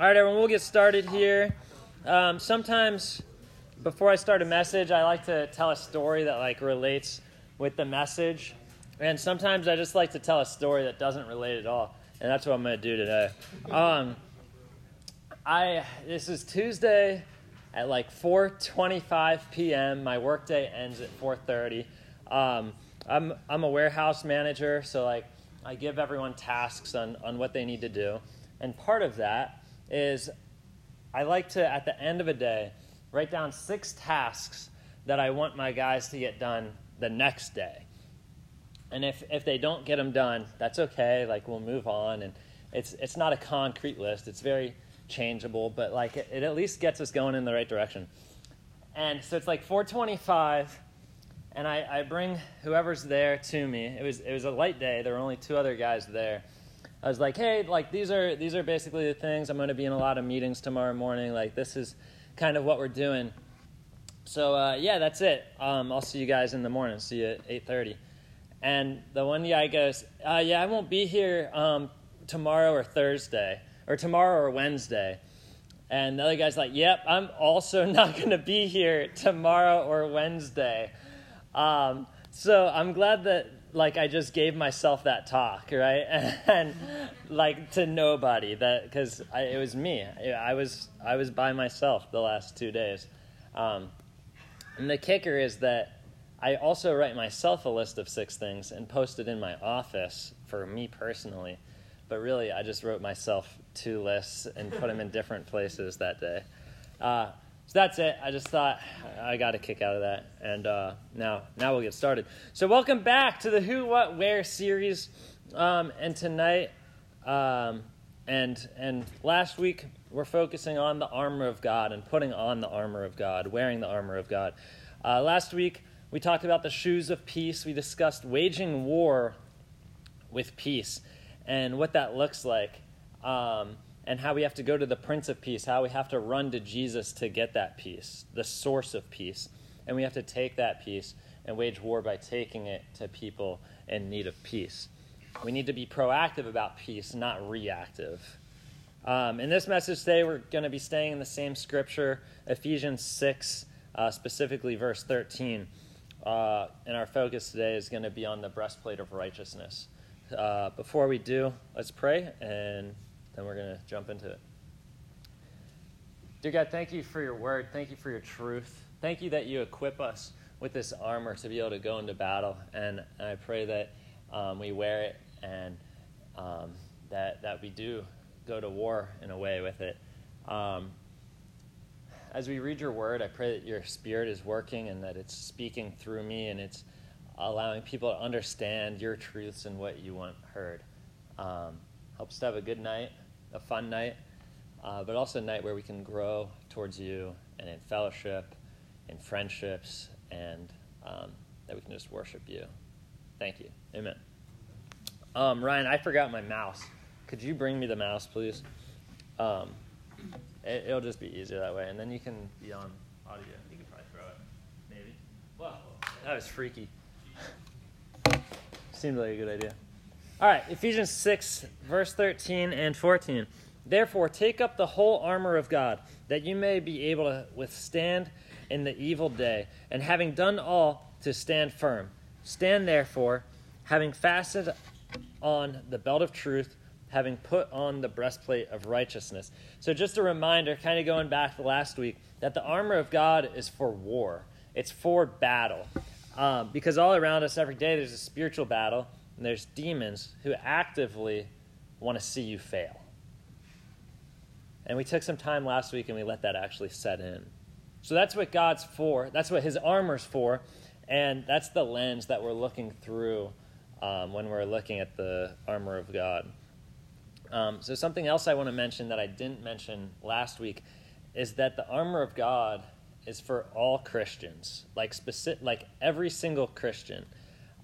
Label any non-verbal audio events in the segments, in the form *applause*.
All right, everyone, we'll get started here. Um, sometimes before I start a message, I like to tell a story that like relates with the message, and sometimes I just like to tell a story that doesn't relate at all, and that's what I'm going to do today. Um, I this is Tuesday at like 4:25 p.m. My workday ends at 4:30. Um, I'm I'm a warehouse manager, so like I give everyone tasks on on what they need to do, and part of that is I like to, at the end of a day, write down six tasks that I want my guys to get done the next day. And if, if they don't get them done, that's okay. Like, we'll move on. And it's, it's not a concrete list, it's very changeable, but like, it, it at least gets us going in the right direction. And so it's like 425 and I, I, bring whoever's there to me. It was it was a light day. There were only two other guys there, I was like, hey, like these are these are basically the things. I'm going to be in a lot of meetings tomorrow morning. Like this is kind of what we're doing. So uh, yeah, that's it. Um, I'll see you guys in the morning. See you at 8:30. And the one guy goes, uh, yeah, I won't be here um, tomorrow or Thursday or tomorrow or Wednesday. And the other guy's like, yep, I'm also *laughs* not going to be here tomorrow or Wednesday. Um, so I'm glad that like I just gave myself that talk, right? *laughs* And like to nobody that because it was me. I was I was by myself the last two days. Um, and the kicker is that I also write myself a list of six things and post it in my office for me personally. But really, I just wrote myself two lists and put them in different places that day. Uh, so that's it. I just thought I got a kick out of that, and uh, now now we'll get started. So welcome back to the Who, What, Where series, um, and tonight, um, and and last week we're focusing on the armor of God and putting on the armor of God, wearing the armor of God. Uh, last week we talked about the shoes of peace. We discussed waging war with peace and what that looks like. Um, and how we have to go to the Prince of Peace, how we have to run to Jesus to get that peace, the source of peace. And we have to take that peace and wage war by taking it to people in need of peace. We need to be proactive about peace, not reactive. Um, in this message today, we're going to be staying in the same scripture, Ephesians 6, uh, specifically verse 13. Uh, and our focus today is going to be on the breastplate of righteousness. Uh, before we do, let's pray and then we're going to jump into it. Dear God, thank you for your word. Thank you for your truth. Thank you that you equip us with this armor to be able to go into battle. And I pray that um, we wear it and um, that, that we do go to war in a way with it. Um, as we read your word, I pray that your spirit is working and that it's speaking through me and it's allowing people to understand your truths and what you want heard. Um, to have a good night a fun night, uh, but also a night where we can grow towards you and in fellowship, in friendships, and um, that we can just worship you. Thank you. Amen. Um, Ryan, I forgot my mouse. Could you bring me the mouse, please? Um, it, will just be easier that way, and then you can be on audio. You can probably throw it, maybe. Wow, that was freaky. *laughs* Seemed like a good idea. All right, Ephesians 6, verse 13 and 14. Therefore, take up the whole armor of God, that you may be able to withstand in the evil day, and having done all, to stand firm. Stand therefore, having fastened on the belt of truth, having put on the breastplate of righteousness. So, just a reminder, kind of going back to last week, that the armor of God is for war, it's for battle. Um, because all around us every day there's a spiritual battle and there's demons who actively want to see you fail. And we took some time last week and we let that actually set in. So that's what God's for. That's what his armor's for. And that's the lens that we're looking through um, when we're looking at the armor of God. Um, so, something else I want to mention that I didn't mention last week is that the armor of God is for all Christians, like specific, like every single Christian.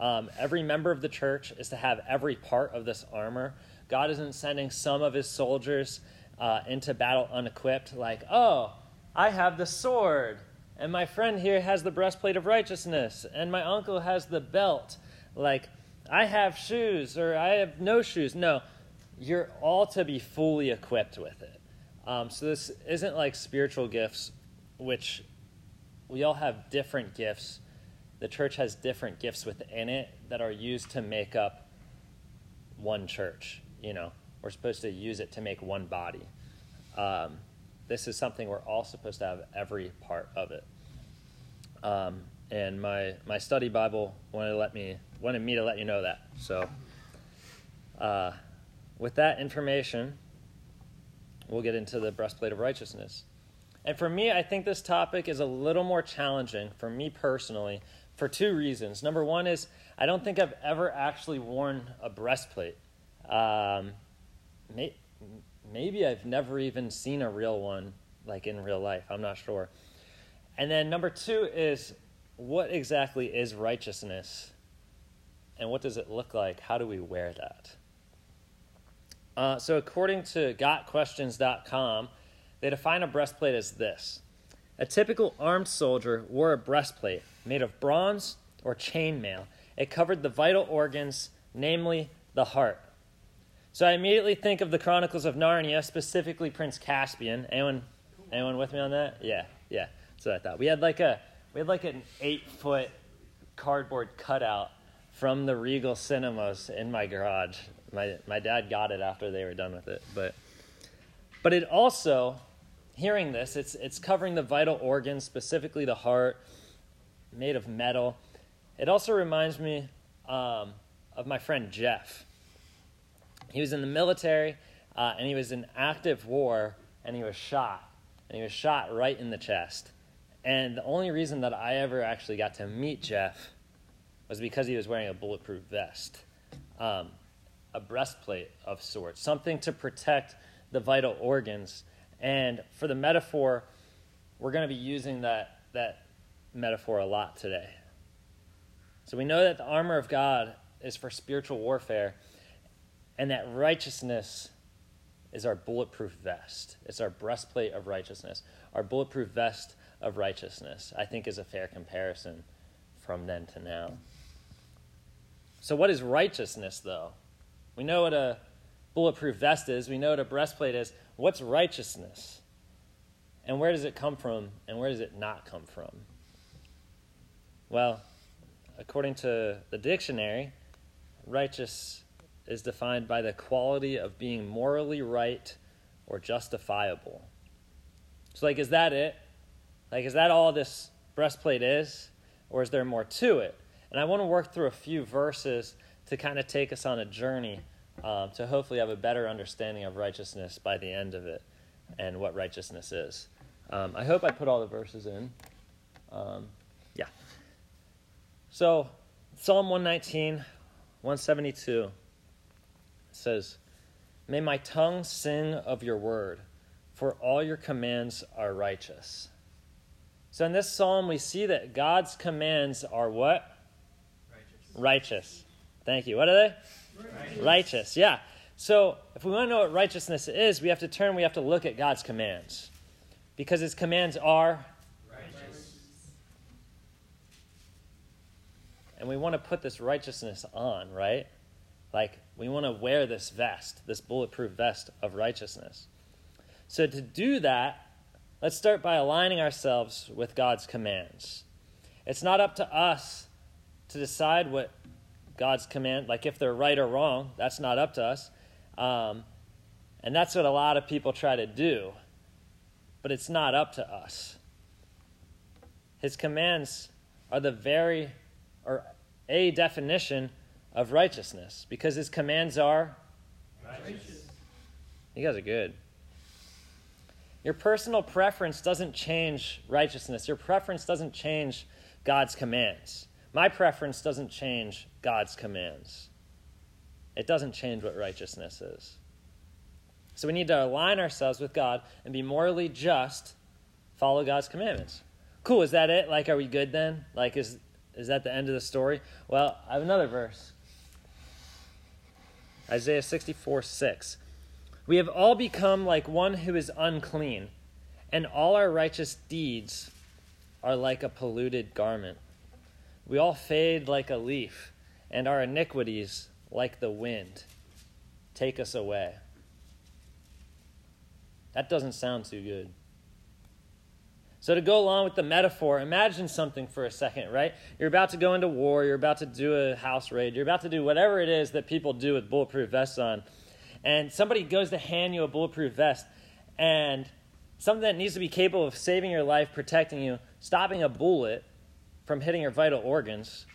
Um, every member of the church is to have every part of this armor. God isn't sending some of his soldiers uh, into battle unequipped, like, oh, I have the sword, and my friend here has the breastplate of righteousness, and my uncle has the belt. Like, I have shoes, or I have no shoes. No, you're all to be fully equipped with it. Um, so this isn't like spiritual gifts, which we all have different gifts. The church has different gifts within it that are used to make up one church. You know, we're supposed to use it to make one body. Um, this is something we're all supposed to have every part of it. Um, and my my study Bible wanted to let me wanted me to let you know that. So, uh, with that information, we'll get into the breastplate of righteousness. And for me, I think this topic is a little more challenging for me personally for two reasons. Number one is I don't think I've ever actually worn a breastplate. Um, may, maybe I've never even seen a real one, like in real life. I'm not sure. And then number two is what exactly is righteousness? And what does it look like? How do we wear that? Uh, so, according to gotquestions.com, they define a breastplate as this A typical armed soldier wore a breastplate made of bronze or chainmail. It covered the vital organs, namely the heart. So I immediately think of the Chronicles of Narnia, specifically Prince Caspian. Anyone, anyone with me on that? Yeah, yeah. So I thought. We had like a we had like an eight foot cardboard cutout from the Regal Cinemas in my garage. My my dad got it after they were done with it, but but it also hearing this it's it's covering the vital organs, specifically the heart, made of metal. It also reminds me um, of my friend Jeff. He was in the military uh, and he was in active war and he was shot and he was shot right in the chest and the only reason that I ever actually got to meet Jeff was because he was wearing a bulletproof vest, um, a breastplate of sorts, something to protect the vital organs. And for the metaphor, we're going to be using that, that metaphor a lot today. So we know that the armor of God is for spiritual warfare, and that righteousness is our bulletproof vest. It's our breastplate of righteousness. Our bulletproof vest of righteousness, I think is a fair comparison from then to now. So, what is righteousness, though? We know what a bulletproof vest is, we know what a breastplate is. What's righteousness? And where does it come from, and where does it not come from? Well, according to the dictionary, righteous is defined by the quality of being morally right or justifiable. So, like, is that it? Like, is that all this breastplate is? Or is there more to it? And I want to work through a few verses to kind of take us on a journey um, to hopefully have a better understanding of righteousness by the end of it and what righteousness is. Um, I hope I put all the verses in. Um, yeah. So, Psalm 119, 172 says, May my tongue sing of your word, for all your commands are righteous. So in this psalm, we see that God's commands are what? Righteous. Righteous. Thank you. What are they? Righteous. Yeah. So if we want to know what righteousness is, we have to turn, we have to look at God's commands. Because his commands are righteous. And we want to put this righteousness on, right? Like we want to wear this vest, this bulletproof vest of righteousness. So to do that, Let's start by aligning ourselves with God's commands. It's not up to us to decide what God's command, like if they're right or wrong, that's not up to us. Um, and that's what a lot of people try to do. But it's not up to us. His commands are the very, or a definition of righteousness, because his commands are righteous. You guys are good. Your personal preference doesn't change righteousness. Your preference doesn't change God's commands. My preference doesn't change God's commands. It doesn't change what righteousness is. So we need to align ourselves with God and be morally just, follow God's commandments. Cool, is that it? Like, are we good then? Like, is, is that the end of the story? Well, I have another verse Isaiah 64 6. We have all become like one who is unclean, and all our righteous deeds are like a polluted garment. We all fade like a leaf, and our iniquities like the wind take us away. That doesn't sound too good. So, to go along with the metaphor, imagine something for a second, right? You're about to go into war, you're about to do a house raid, you're about to do whatever it is that people do with bulletproof vests on. And somebody goes to hand you a bulletproof vest, and something that needs to be capable of saving your life, protecting you, stopping a bullet from hitting your vital organs.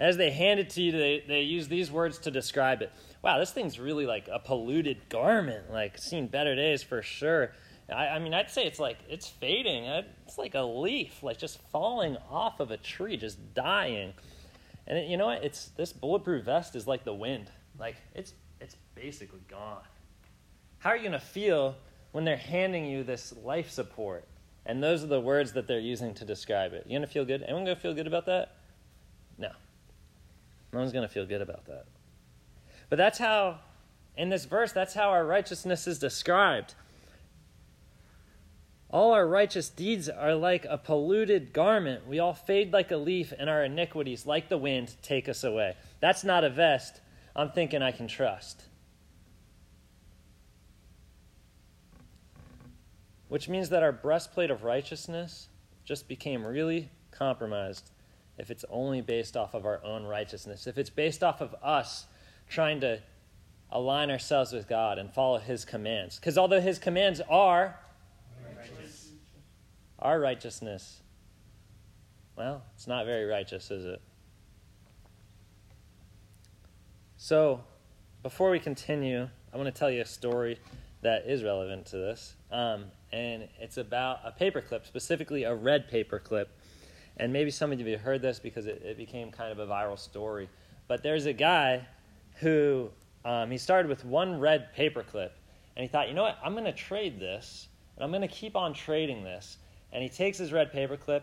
As they hand it to you, they, they use these words to describe it. Wow, this thing's really like a polluted garment, like seen better days for sure. I, I mean, I'd say it's like it's fading. Uh, it's like a leaf, like just falling off of a tree, just dying. And it, you know what? It's this bulletproof vest is like the wind. Like it's it's basically gone. How are you going to feel when they're handing you this life support? And those are the words that they're using to describe it. You to feel good? Anyone to feel good about that? No. No one's to feel good about that. But that's how, in this verse, that's how our righteousness is described. All our righteous deeds are like a polluted garment. We all fade like a leaf, and our iniquities, like the wind, take us away. That's not a vest I'm thinking I can trust. Which means that our breastplate of righteousness just became really compromised if it's only based off of our own righteousness, if it's based off of us trying to align ourselves with God and follow His commands. Because although His commands are righteous. our righteousness, well, it's not very righteous, is it? So, before we continue, I want to tell you a story that is relevant to this. Um, and it's about a paperclip, specifically a red paperclip. And maybe some of you have heard this because it, it became kind of a viral story. But there's a guy who um, he started with one red paperclip, and he thought, you know what, I'm going to trade this, and I'm going to keep on trading this. And he takes his red paperclip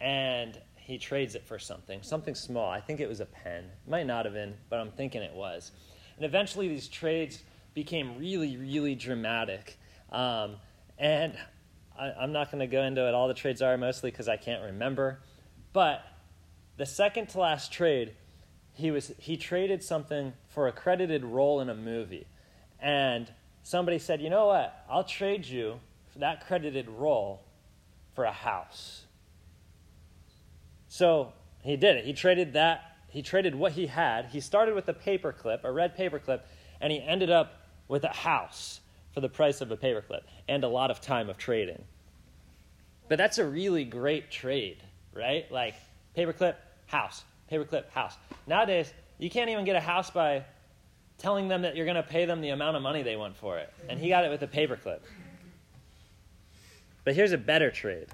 and he trades it for something, something small. I think it was a pen. It might not have been, but I'm thinking it was. And eventually, these trades became really, really dramatic. Um, and I, I'm not going to go into what all the trades are, mostly because I can't remember. But the second to last trade, he was he traded something for a credited role in a movie, and somebody said, "You know what? I'll trade you for that credited role for a house." So he did it. He traded that. He traded what he had. He started with a paperclip, a red paperclip, and he ended up with a house for the price of a paperclip and a lot of time of trading. But that's a really great trade, right? Like paperclip, house, paperclip, house. Nowadays, you can't even get a house by telling them that you're going to pay them the amount of money they want for it. And he got it with a paperclip. But here's a better trade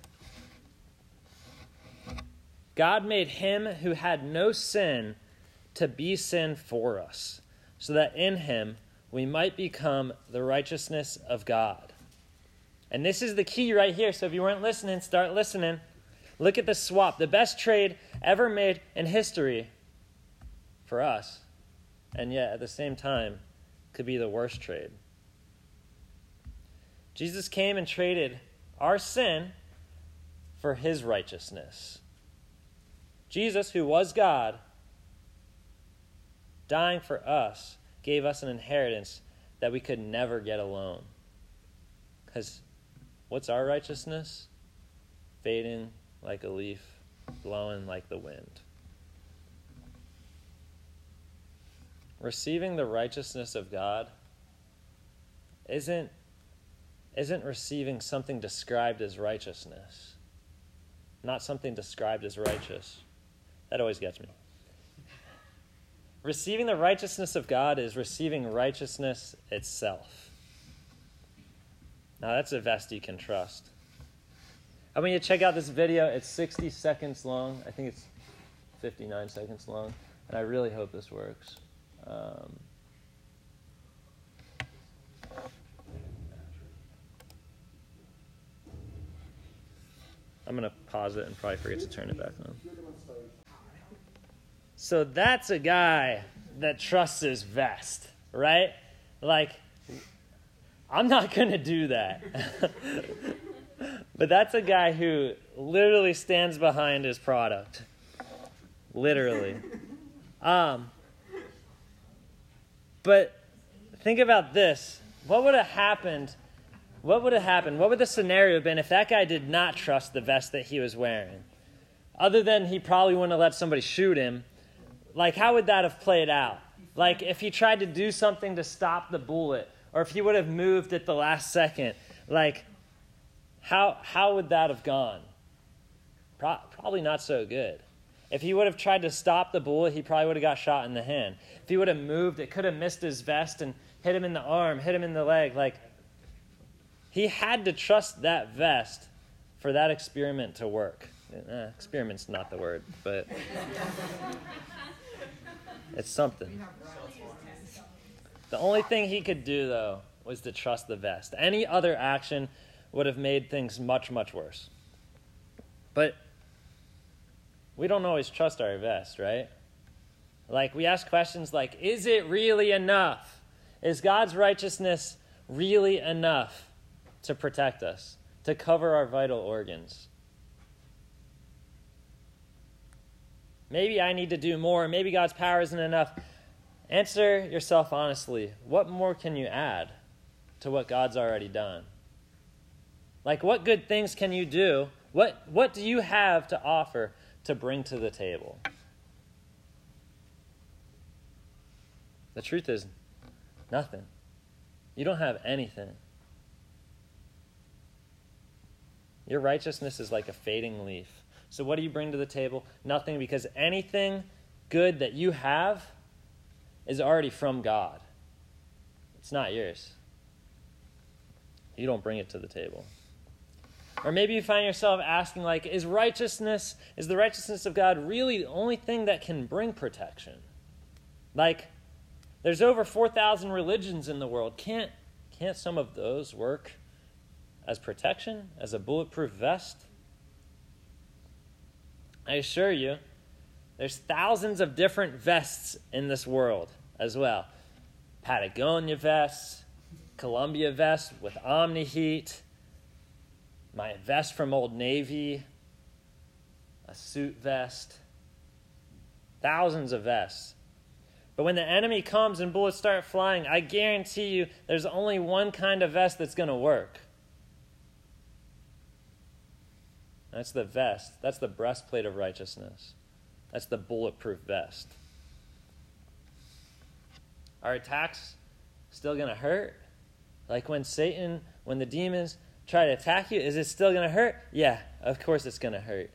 God made him who had no sin to be sin for us, so that in him we might become the righteousness of God. And this is the key right here. So if you weren't listening, start listening. Look at the swap, the best trade ever made in history for us, and yet at the same time could be the worst trade. Jesus came and traded our sin for his righteousness. Jesus, who was God, dying for us, gave us an inheritance that we could never get alone. Because what's our righteousness? Fading like a leaf, blowing like the wind. Receiving the righteousness of God isn't, isn't receiving something described as righteousness, not something described as righteous. That always gets me. Receiving the righteousness of God is receiving righteousness itself. Now, that's a vest you can trust. I want you to check out this video. It's 60 seconds long. I think it's 59 seconds long. And I really hope this works. Um, I'm going to pause it and probably forget to turn it back on. So that's a guy that trusts his vest, right? Like, I'm not *laughs* going to do that. *laughs* but that's a guy who literally stands behind his product. Literally. *laughs* Um, but think about this. What would have happened what would have happened? What would the scenario have been if that guy did not trust the vest that he was wearing? Other than he probably wouldn't have let somebody shoot him, like how would that have played out? Like if he tried to do something to stop the bullet, or if he would have moved at the last second, like how how would that have gone? Pro- probably not so good. If he would have tried to stop the bullet, he probably would have got shot in the hand. If he would have moved, it could have missed his vest and hit him in the arm, hit him in the leg. Like he had to trust that vest for that experiment to work. Eh, experiment's not the word, but it's something. The only thing he could do, though, was to trust the vest. Any other action would have made things much, much worse. But we don't always trust our vest, right? Like, we ask questions like, is it really enough? Is God's righteousness really enough to protect us, to cover our vital organs? Maybe I need to do more. Maybe God's power isn't enough. Answer yourself honestly. What more can you add to what God's already done? Like, what good things can you do? What, what do you have to offer to bring to the table? The truth is, nothing. You don't have anything. Your righteousness is like a fading leaf. So, what do you bring to the table? Nothing, because anything good that you have is already from God. It's not yours. You don't bring it to the table. Or maybe you find yourself asking, like, is righteousness, is the righteousness of God really the only thing that can bring protection? Like, there's over 4,000 religions in the world. Can't, can't some of those work as protection, as a bulletproof vest? I assure you, there's thousands of different vests in this world as well. Patagonia vests, Columbia vest with Omni-Heat, my vest from Old Navy, a suit vest, thousands of vests. But when the enemy comes and bullets start flying, I guarantee you there's only one kind of vest that's going to work. That's the vest. That's the breastplate of righteousness. That's the bulletproof vest. Are attacks still going to hurt? Like when Satan, when the demons try to attack you, is it still going to hurt? Yeah, of course it's going to hurt.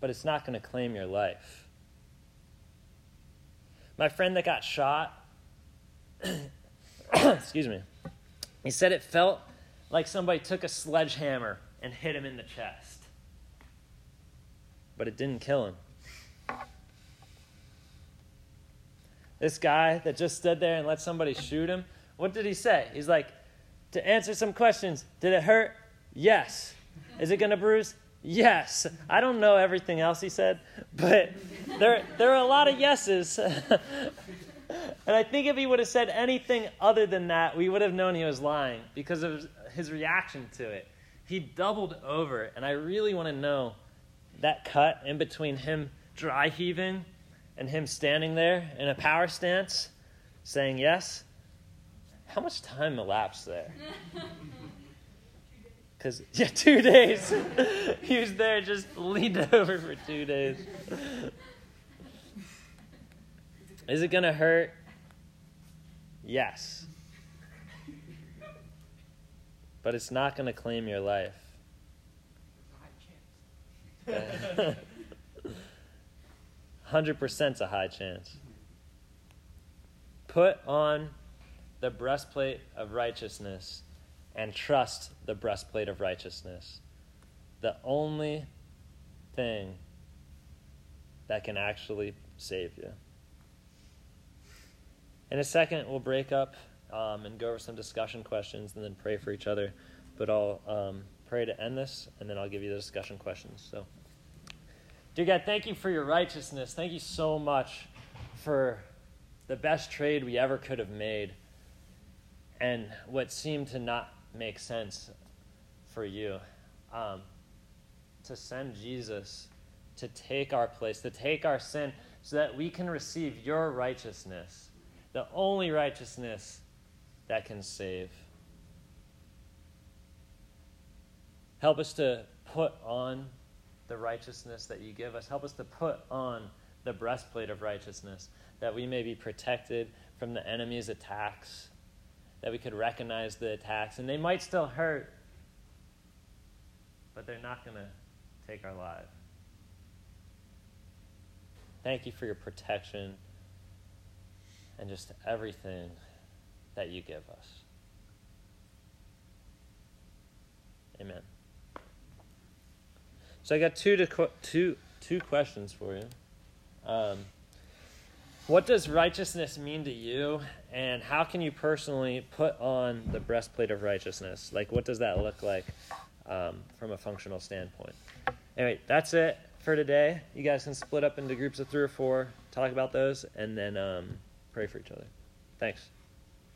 But it's not going to claim your life. My friend that got shot, *coughs* excuse me, he said it felt like somebody took a sledgehammer and hit him in the chest. But it didn't kill him. This guy that just stood there and let somebody shoot him, what did he say? He's like, to answer some questions, did it hurt? Yes. Is it going to bruise? Yes. I don't know everything else he said, but there, there are a lot of yeses. *laughs* and I think if he would have said anything other than that, we would have known he was lying because of his reaction to it. He doubled over, and I really want to know that cut in between him dry heaving and him standing there in a power stance saying yes. How much time elapsed there? *laughs* Because, yeah, *laughs* two days. *laughs* he was there just leaned over for two days. Is it going to hurt? Yes. But it's not going to claim your life. *laughs* 100% is a high chance. Put on the breastplate of righteousness and trust the breastplate of righteousness. The only thing that can actually save you. In a second, we'll break up um, and go over some discussion questions and then pray for each other. But I'll um, pray to end this, and then I'll give you the discussion questions. So. Dear God, thank you for your righteousness. Thank you so much for the best trade we ever could have made and what seemed to not make sense for you. Um, to send Jesus to take our place, to take our sin, so that we can receive your righteousness, the only righteousness that can save. Help us to put on the righteousness that you give us. Help us to put on the breastplate of righteousness, that we may be protected from the enemy's attacks, that we could recognize the attacks. And they might still hurt, but they're not going to take our lives. Thank you for your protection and just everything that you give us. Amen. So I got two to two two questions for you. Um, what does righteousness mean to you, and how can you personally put on the breastplate of righteousness? Like, what does that look like um, from a functional standpoint? Anyway, that's it for today. You guys can split up into groups of three or four, talk about those, and then um, pray for each other. Thanks.